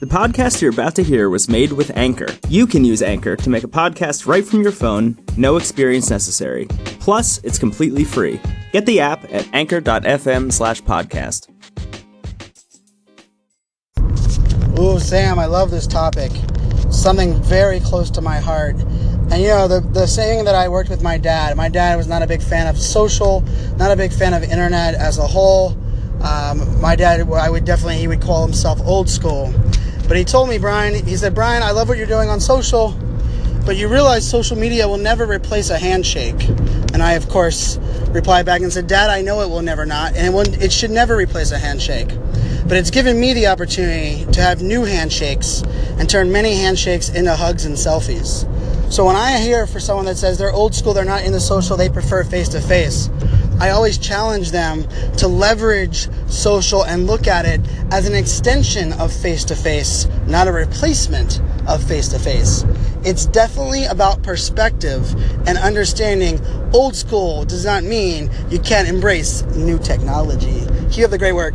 The podcast you're about to hear was made with Anchor. You can use Anchor to make a podcast right from your phone, no experience necessary. Plus, it's completely free. Get the app at anchor.fm slash podcast. Ooh, Sam, I love this topic. Something very close to my heart. And you know, the, the saying that I worked with my dad, my dad was not a big fan of social, not a big fan of internet as a whole. Um, my dad, I would definitely, he would call himself old school. But he told me, Brian, he said, Brian, I love what you're doing on social, but you realize social media will never replace a handshake. And I, of course, replied back and said, Dad, I know it will never not, and it, it should never replace a handshake. But it's given me the opportunity to have new handshakes and turn many handshakes into hugs and selfies. So when I hear for someone that says they're old school, they're not in the social, they prefer face to face, I always challenge them to leverage social and look at it as an extension of face to face, not a replacement of face to face. It's definitely about perspective and understanding old school does not mean you can't embrace new technology. Keep up the great work.